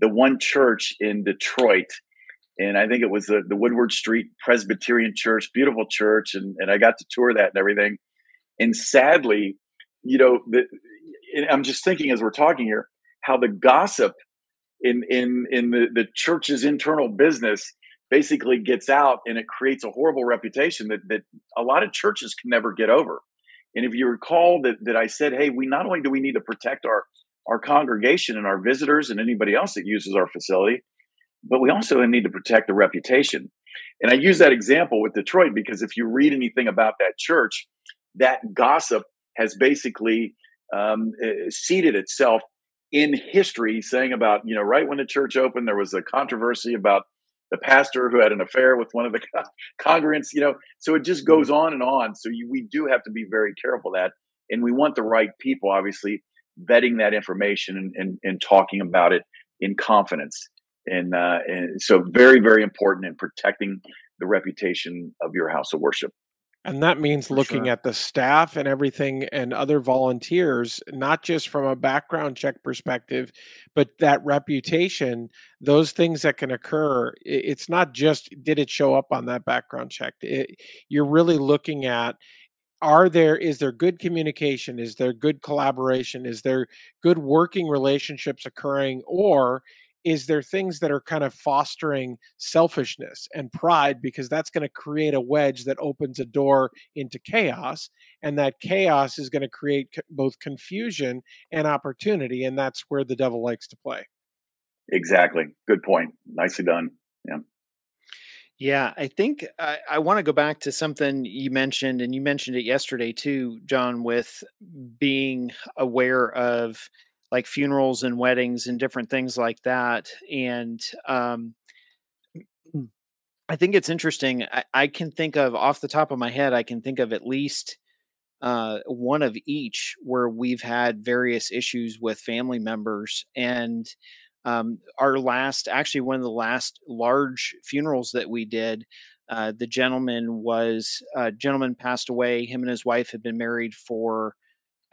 the one church in detroit and I think it was the, the Woodward Street Presbyterian Church, beautiful church, and, and I got to tour that and everything. And sadly, you know, the, I'm just thinking as we're talking here, how the gossip in in in the, the church's internal business basically gets out and it creates a horrible reputation that that a lot of churches can never get over. And if you recall that that I said, hey, we not only do we need to protect our our congregation and our visitors and anybody else that uses our facility, but we also need to protect the reputation. And I use that example with Detroit because if you read anything about that church, that gossip has basically um, eh, seated itself in history, saying about, you know, right when the church opened, there was a controversy about the pastor who had an affair with one of the <laughs> congregants, you know, so it just goes on and on. So you, we do have to be very careful that, and we want the right people, obviously, vetting that information and, and, and talking about it in confidence. And, uh, and so very, very important in protecting the reputation of your house of worship. And that means For looking sure. at the staff and everything and other volunteers, not just from a background check perspective, but that reputation, those things that can occur. It's not just did it show up on that background check. It, you're really looking at are there is there good communication is there good collaboration is there good working relationships occurring or is there things that are kind of fostering selfishness and pride because that's going to create a wedge that opens a door into chaos and that chaos is going to create both confusion and opportunity and that's where the devil likes to play. Exactly. Good point. Nicely done. Yeah. Yeah, I think I, I want to go back to something you mentioned, and you mentioned it yesterday too, John, with being aware of like funerals and weddings and different things like that. And um, I think it's interesting. I, I, can think of off the top of my head, I can think of at least uh, one of each where we've had various issues with family members. And um, our last, actually, one of the last large funerals that we did. Uh, the gentleman was uh, gentleman passed away. Him and his wife had been married for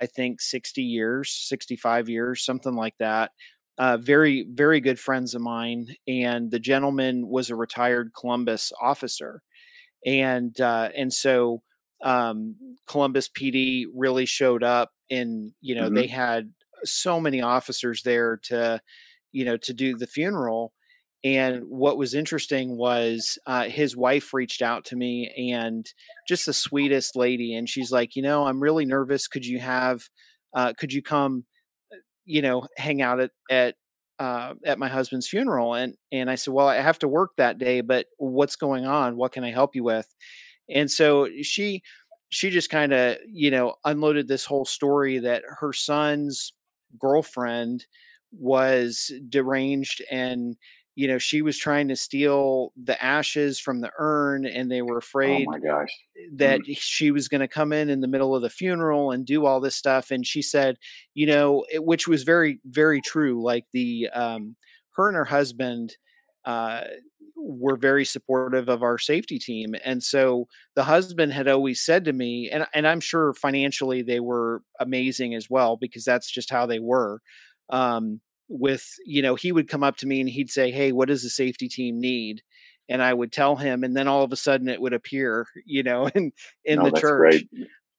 I think 60 years, 65 years, something like that. Uh, very, very good friends of mine. And the gentleman was a retired Columbus officer. And, uh, and so, um, Columbus PD really showed up and, you know, mm-hmm. they had so many officers there to, you know, to do the funeral. And what was interesting was uh, his wife reached out to me and just the sweetest lady. And she's like, you know, I'm really nervous. Could you have, uh, could you come, uh, you know, hang out at, at, uh, at my husband's funeral? And, and I said, well, I have to work that day, but what's going on? What can I help you with? And so she, she just kind of, you know, unloaded this whole story that her son's girlfriend was deranged and you know she was trying to steal the ashes from the urn and they were Oh afraid gosh. that Mm. she was going to come in in the middle of the funeral and do all this stuff and she said you know it, which was very very true like the um her and her husband uh were very supportive of our safety team and so the husband had always said to me and and I'm sure financially they were amazing as well because that's just how they were um with you know he would come up to me and he'd say hey what does the safety team need and I would tell him, and then all of a sudden it would appear, <laughs> you know, in in No, the that's church.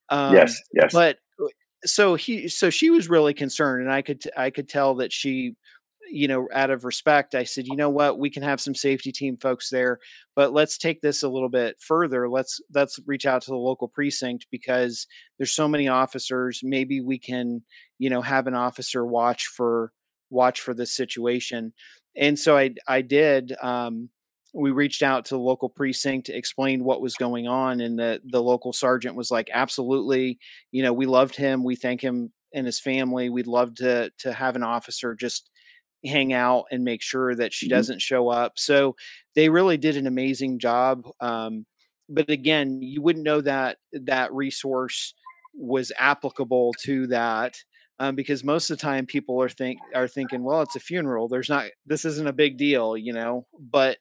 Um, yes, yes. But uh, so he, so she was really concerned, and I could i could tell that she, you know, out of respect, I said, you know what, we can have some safety team folks there, but let's take this a little bit further. Let's let's reach out to the local precinct because there's so many officers. Maybe we can, you know, have an officer watch for watch for this situation. And so I I did. Um, we reached out to the local precinct explained what was going on and the the local sergeant was like absolutely you know we loved him we thank him and his family we'd love to to have an officer just hang out and make sure that she Mhm. doesn't show up so they really did an amazing job um, but again you wouldn't know that that resource was applicable to that um, because most of the time people are think are thinking well it's a funeral there's not this isn't a big deal you know but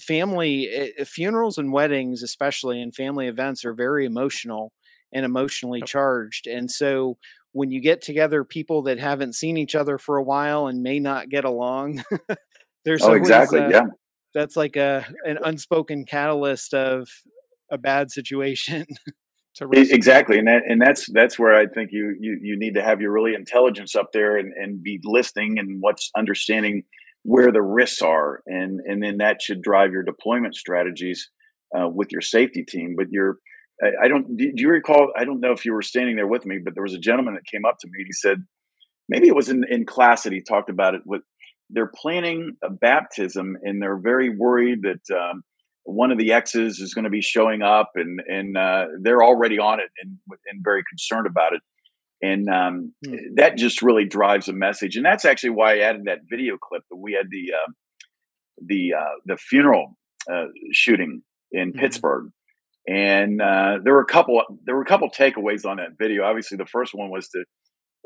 family eh, funerals and weddings especially and family events are very emotional and emotionally charged and so when you get together people that haven't seen each other for a while and may not get along <laughs> there's oh, always exactly. yeah. that's like a an unspoken catalyst of a bad situation <laughs> Risk. Exactly, and that and that's that's where I think you you you need to have your really intelligence up there and and be listening and what's understanding where the risks are, and and then that should drive your deployment strategies uh, with your safety team. But your I, I don't do you recall? I don't know if you were standing there with me, but there was a gentleman that came up to me and he said maybe it was in in class that he talked about it. With they're planning a baptism and they're very worried that. Um, one of the X's is going to be showing up and and uh, they're already on it and and very concerned about it and um, Hmm. that just really drives a message and that's actually why i added that video clip that we had the uh, the uh, the funeral uh, shooting in Mhm. pittsburgh and uh, there were a couple there were a couple takeaways on that video obviously the first one was to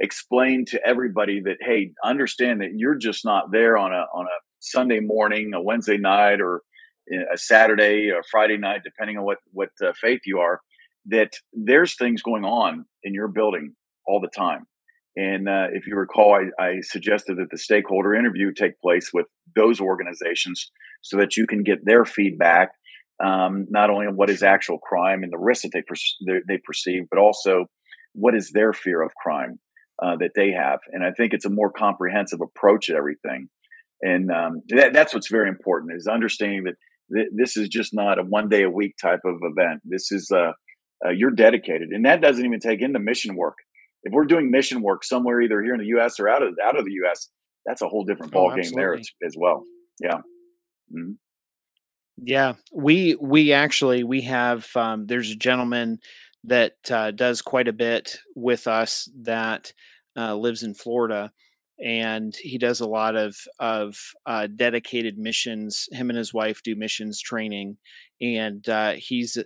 explain to everybody that hey understand that you're just not there on a on a sunday morning a wednesday night or a saturday or friday night depending on what what uh, faith you are that there's things going on in your building all the time and uh, if you recall I, I suggested that the stakeholder interview take place with those organizations so that you can get their feedback um, not only on what is actual crime and the risks that they, per- they perceive but also what is their fear of crime uh, that they have. And I think it's a more comprehensive approach at everything. And um, that, that's what's very important is understanding that th- this is just not a one day a week type of event. This is uh, uh, you're dedicated, and that doesn't even take into mission work. If we're doing mission work somewhere, either here in the U.S. or out of out of the U.S., that's a whole different Oh, ball game there as, as well. Yeah. Mhm. Yeah, we we actually we have um, there's a gentleman that uh, does quite a bit with us that uh, lives in Florida, and he does a lot of of uh, dedicated missions. Him and his wife do missions training, and uh, he's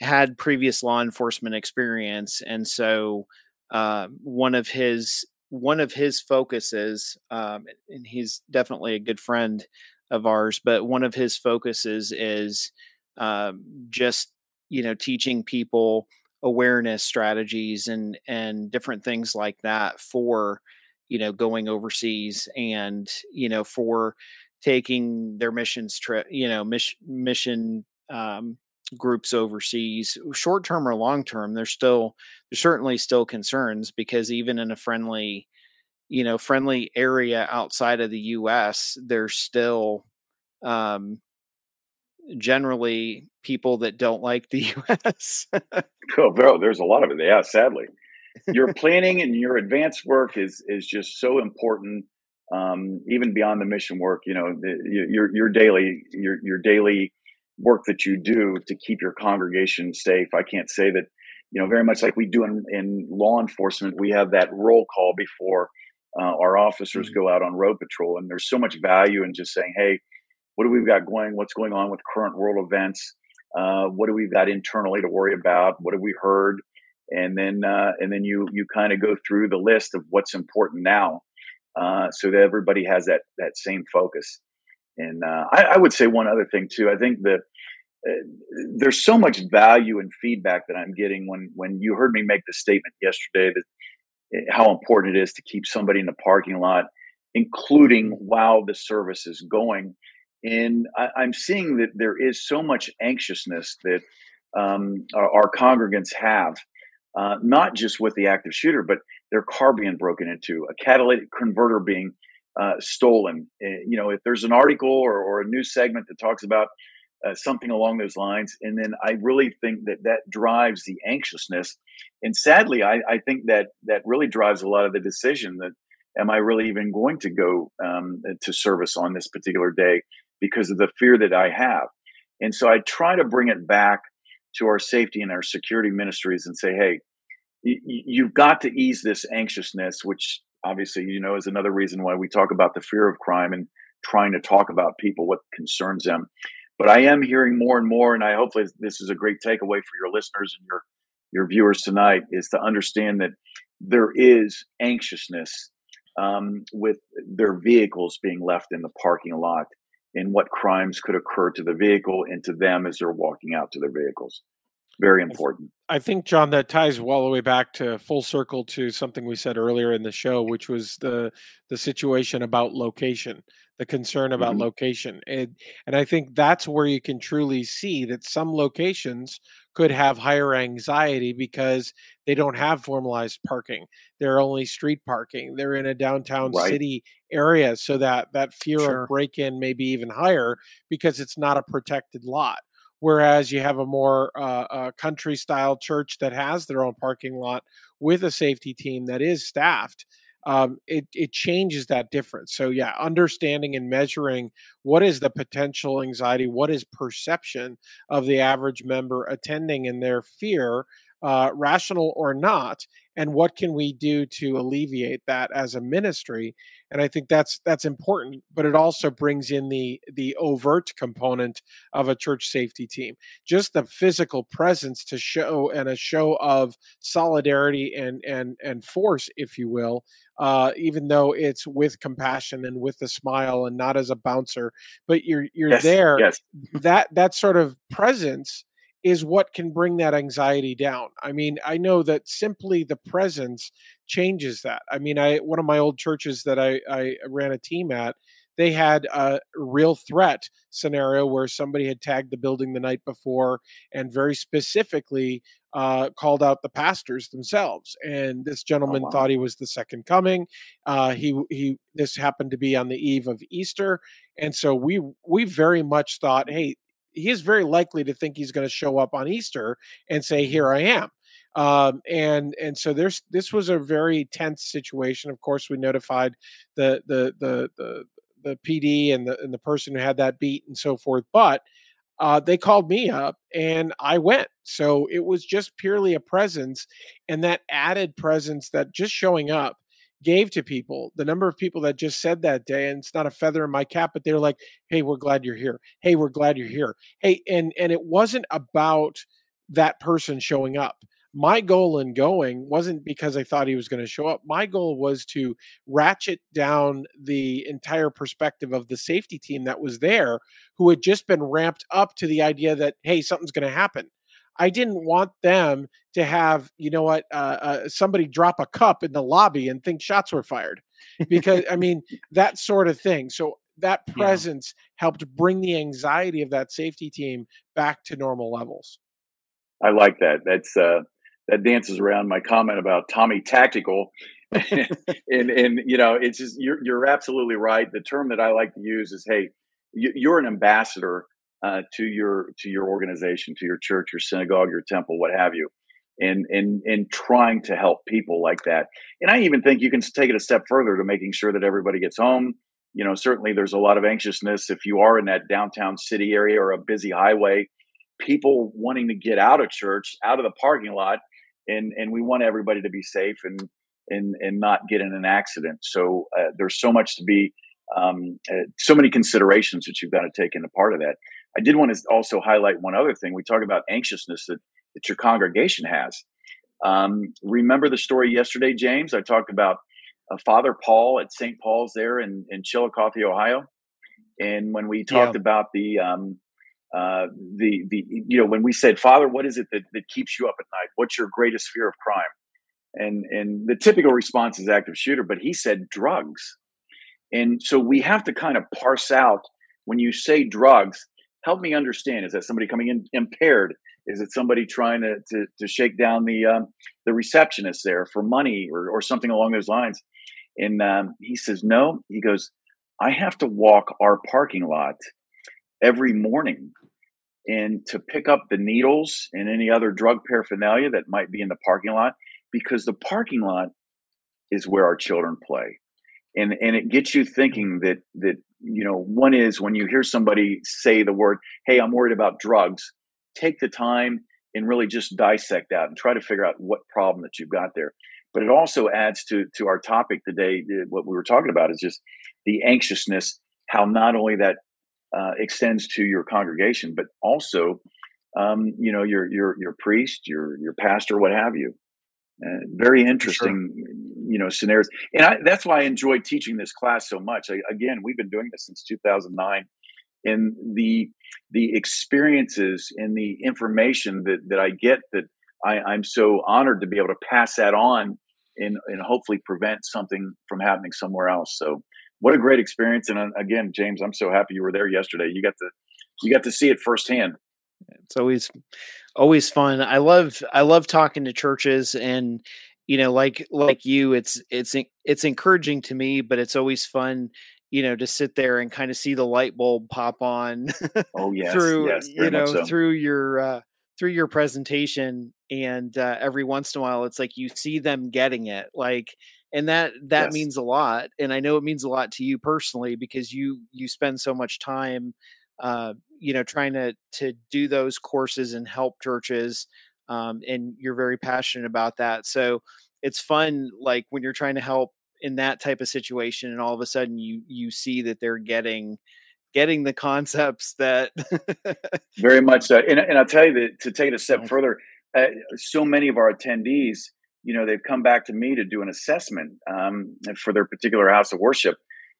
had previous law enforcement experience, and so uh, one of his one of his focuses, um, and he's definitely a good friend of ours, but one of his focuses is um, just you know teaching people awareness strategies and and different things like that for you know going overseas and you know for taking their missions trip you know mission mission um, groups overseas short term or long term there's still there's certainly still concerns because even in a friendly you know friendly area outside of the US there's still um generally people that don't like the <laughs> US Oh, bro, there's a lot of it. Yeah, sadly, your planning and your advanced work is is just so important. Um, even beyond the mission work, you know, the, your your daily your your daily work that you do to keep your congregation safe. I can't say that, you know, very much like we do in, in law enforcement. We have that roll call before uh, our officers mm-hmm. go out on road patrol, and there's so much value in just saying, "Hey, what do we've got going? What's going on with current world events? Uh, what do we've got internally to worry about? What have we heard?" And then uh, and then you you kind of go through the list of what's important now, uh, so that everybody has that that same focus. And uh, I, I, would say one other thing too. I think that uh, there's so much value and feedback that I'm getting when when you heard me make the statement yesterday that eh, how important it is to keep somebody in the parking lot, including while the service is going. And I, am seeing that there is so much anxiousness that um, our, our, congregants have, uh, not just with the active shooter, but their car being broken into, a catalytic converter being uh, stolen. Uh, you know, if there's an article or, or a news segment that talks about uh, something along those lines, and then I really think that that drives the anxiousness. And sadly, I, I think that that really drives a lot of the decision that am I really even going to go um, to service on this particular day because of the fear that I have. And so I try to bring it back to our safety and our security ministries and say, hey, you've got to ease this anxiousness, which obviously, you know, is another reason why we talk about the fear of crime and trying to talk about people what concerns them. But I am hearing more and more, and I hopefully this is a great takeaway for your listeners and your your viewers tonight is to understand that there is anxiousness um, with their vehicles being left in the parking lot and what crimes could occur to the vehicle and to them as they're walking out to their vehicles very important. I think, John, that ties all the way back to full circle to something we said earlier in the show, which was the the situation about location, the concern about mm-hmm. location, and and I think that's where you can truly see that some locations could have higher anxiety because they don't have formalized parking. They're only street parking. They're in a downtown right. city area, so that that fear sure. of break in may be even higher because it's not a protected lot whereas you have a more uh, uh, country style church that has their own parking lot with a safety team that is staffed um, it, it changes that difference. So yeah understanding and measuring what is the potential anxiety what is perception of the average member attending and their fear uh, rational or not and what can we do to alleviate that as a ministry and i think that's that's important but it also brings in the the overt component of a church safety team just the physical presence to show and a show of solidarity and and and force if you will uh, even though it's with compassion and with a smile and not as a bouncer but you're you're yes, there yes. that that sort of presence is what can bring that anxiety down. I mean, I know that simply the presence changes that. I mean, I one of my old churches that I, I ran a team at, they had a real threat scenario where somebody had tagged the building the night before and very specifically uh, called out the pastors themselves. And this oh, gentleman oh, wow. thought he was the second coming. Uh, he he. This happened to be on the eve of Easter, and so we we very much thought, hey, he is very likely to think he's going to show up on Easter and say, "Here I am." Um, and and so there's this was a very tense situation. Of course, we notified the the the the, the PD and the and the person who had that beat and so forth. But uh, they called me up and I went. So it was just purely a presence, and that added presence that just showing up gave to people, the number of people that just said that day, and it's not a feather in my cap, but they're like, "Hey, we're glad you're here. Hey, we're glad you're here. Hey," and and it wasn't about that person showing up. My goal in going wasn't because I thought he was going to show up. My goal was to ratchet down the entire perspective of the safety team that was there, who had just been ramped up to the idea that, hey, something's going to happen. I didn't want them to have, you know what, uh, uh, somebody drop a cup in the lobby and think shots were fired, because I mean that sort of thing. So that presence yeah. helped bring the anxiety of that safety team back to normal levels. I like that. That's uh, that dances around my comment about Tommy Tactical. <laughs> and and you know it's just you're you're absolutely right. The term that I like to use is, hey, you're an ambassador uh, to your to your organization, to your church, your synagogue, your temple, what have you, and and and trying to help people like that. And I even think you can take it a step further to making sure that everybody gets home. You know, certainly there's a lot of anxiousness if you are in that downtown city area or a busy highway. People wanting to get out of church, out of the parking lot, and and we want everybody to be safe and and and not get in an accident. So uh, there's so much to be, um, uh, so many considerations that you've got to take into part of that. I did want to also highlight one other thing. We talk about anxiousness that that your congregation has. Um, remember the story yesterday, James? I talked about uh, Father Paul at St. Paul's there in, in Chillicothe, Ohio. And when we talked yeah. about the um, uh, the the you know when we said, Father, what is it that, that keeps you up at night? What's your greatest fear of crime? And and the typical response is active shooter, but he said drugs. And so we have to kind of parse out when you say drugs. Help me understand: is that somebody coming in impaired? Is it somebody trying to to, to shake down the um, the receptionist there for money or or something along those lines? And um, he says, no. He goes, I have to walk our parking lot every morning and to pick up the needles and any other drug paraphernalia that might be in the parking lot because the parking lot is where our children play and and it gets you thinking that that you know one is when you hear somebody say the word hey i'm worried about drugs take the time and really just dissect that and try to figure out what problem that you've got there. But it also adds to to our topic today what we were talking about is just the anxiousness how not only that uh, extends to your congregation but also um, you know your your your priest your your pastor what have you. Uh, very interesting sure. you know scenarios. And I, that's why i enjoy teaching this class so much. I, again we've been doing this since 2009 and the the experiences and the information that that i get that I, i'm so honored to be able to pass that on and and hopefully prevent something from happening somewhere else. So what a great experience! And uh, again, James, I'm so happy you were there yesterday. You got to you got to see it firsthand. It's always always fun. I love I love talking to churches and you know like like you it's it's it's encouraging to me but it's always fun you know to sit there and kind of see the light bulb pop on oh <laughs> yes through yes, you know so. through your uh through your presentation and uh, every once in a while it's like you see them getting it like and that that yes. means a lot and i know it means a lot to you personally because you you spend so much time uh, you know trying to to do those courses and help churches um, and you're very passionate about that so it's fun like when you're trying to help in that type of situation and all of a sudden you you see that they're getting getting the concepts that <laughs> very much so and, and i'll tell you that to take it a step further uh, so many of our attendees you know they've come back to me to do an assessment um, for their particular house of worship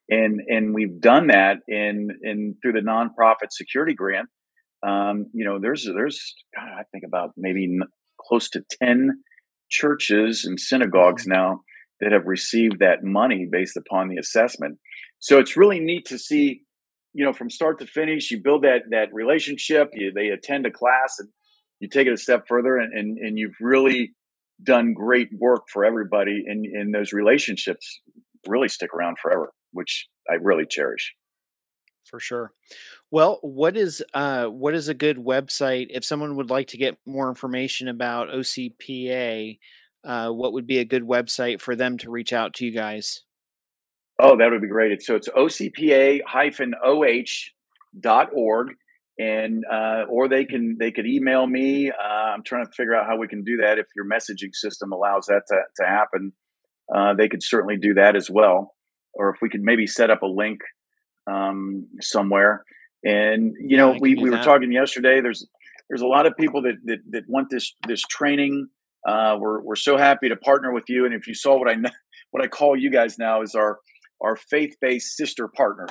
and and we've done that in in through the nonprofit security grant um, you know there's there's God, i think about maybe n- close to 10 churches and synagogues mm-hmm. now that have received that money based upon the assessment. So it's really neat to see you know from start to finish you build that that relationship you, they attend a class and you take it a step further and, and, and you've really done great work for everybody and, and those relationships. Really stick around forever which i really cherish. For sure. Well what is uh what is a good website? If someone would like to get more information about ocpa uh, what would be a good website for them to reach out to you guys Oh, that would be great. So it's ocpa-oh.org and uh, or they can they could email me. Uh, I'm trying to figure out how we can do that if your messaging system allows that to, to happen. Uh, they could certainly do that as well, or if we could maybe set up a link um, somewhere. And you know, we, we were talking yesterday. There's there's a lot of people that that, that want this this training. Uh, we're we're so happy to partner with you. And if you saw what I <laughs> what I call you guys now is our our faith-based sister partner.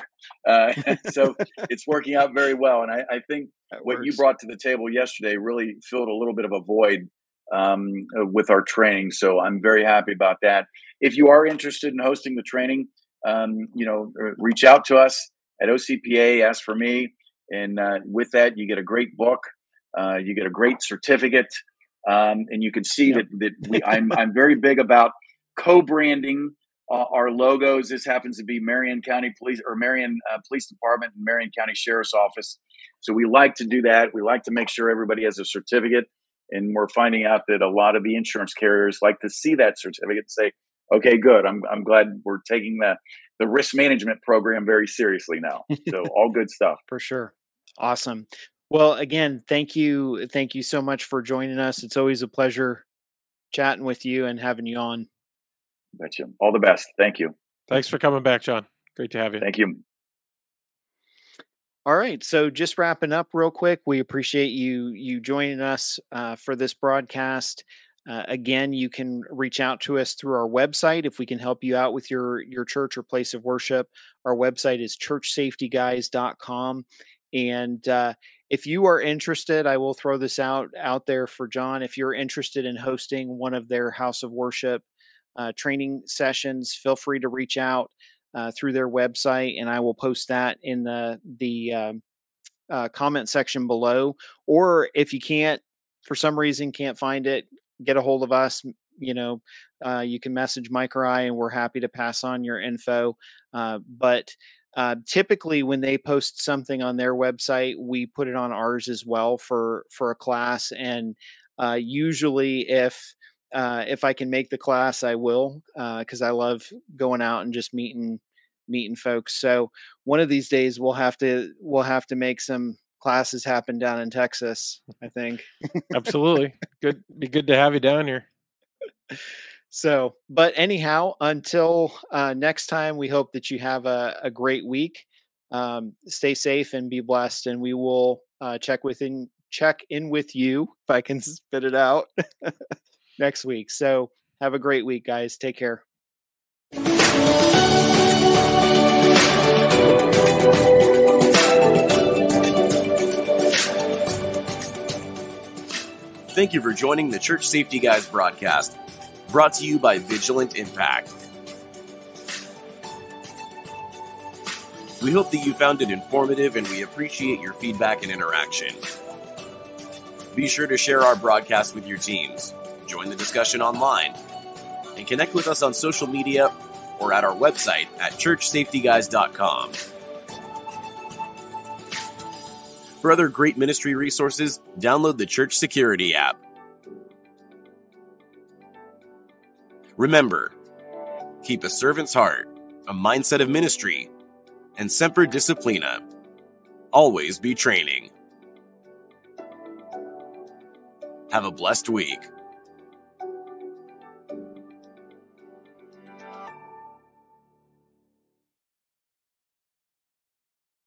Uh, <laughs> so it's working out very well, and I, I think that what works. you brought to the table yesterday really filled a little bit of a void um, uh, with our training. So I'm very happy about that. If you are interested in hosting the training, um, you know, uh, reach out to us at OCPA. Ask for me, and uh, with that, you get a great book. Uh, you get a great certificate, um, and you can see yep. that that we, <laughs> I'm I'm very big about co-branding uh, our logos. This happens to be Marion County Police or Marion uh, Police Department and Marion County Sheriff's Office. So we like to do that. We like to make sure everybody has a certificate. And we're finding out that a lot of the insurance carriers like to see that certificate and say, okay, good. I'm, I'm glad we're taking the, the risk management program very seriously now. So <laughs> all good stuff. For sure. Awesome. Well, again, thank you. Thank you so much for joining us. It's always a pleasure chatting with you and having you on. Betcha. All the best. Thank you. Thanks for coming back, John. Great to have you. Thank you. All right, so just wrapping up real quick, we appreciate you you joining us uh, for this broadcast. Uh, again, you can reach out to us through our website if we can help you out with your your church or place of worship. Our website is churchsafetyguys.com. And uh, if you are interested, I will throw this out out there for John. If you're interested in hosting one of their house of worship uh, training sessions, feel free to reach out uh, through their website, and I will post that in the the um, uh, comment section below. Or if you can't, for some reason, can't find it, get a hold of us. You know, uh, you can message Mike or I, and we're happy to pass on your info. Uh, but uh, typically, when they post something on their website, we put it on ours as well for for a class. And uh, usually, if uh, if I can make the class, I will because uh, I love going out and just meeting meeting folks. So one of these days, we'll have to we'll have to make some classes happen down in Texas. I think. Absolutely, good. Be good to have you down here. <laughs> So, but anyhow, until uh, next time, we hope that you have a, a great week. Um, stay safe and be blessed, and we will uh, check within check in with you if I can <laughs> spit it out <laughs> next week. So, have a great week, guys. Take care. Thank you for joining the Church Safety Guys broadcast brought to you by Vigilant Impact. We hope that you found it informative and we appreciate your feedback and interaction. Be sure to share our broadcast with your teams, join the discussion online, and connect with us on social media or at our website at churchsafetyguys.com. For other great ministry resources, download the Church Security app. Remember, keep a servant's heart, a mindset of ministry, and semper disciplina. Always be training. Have a blessed week.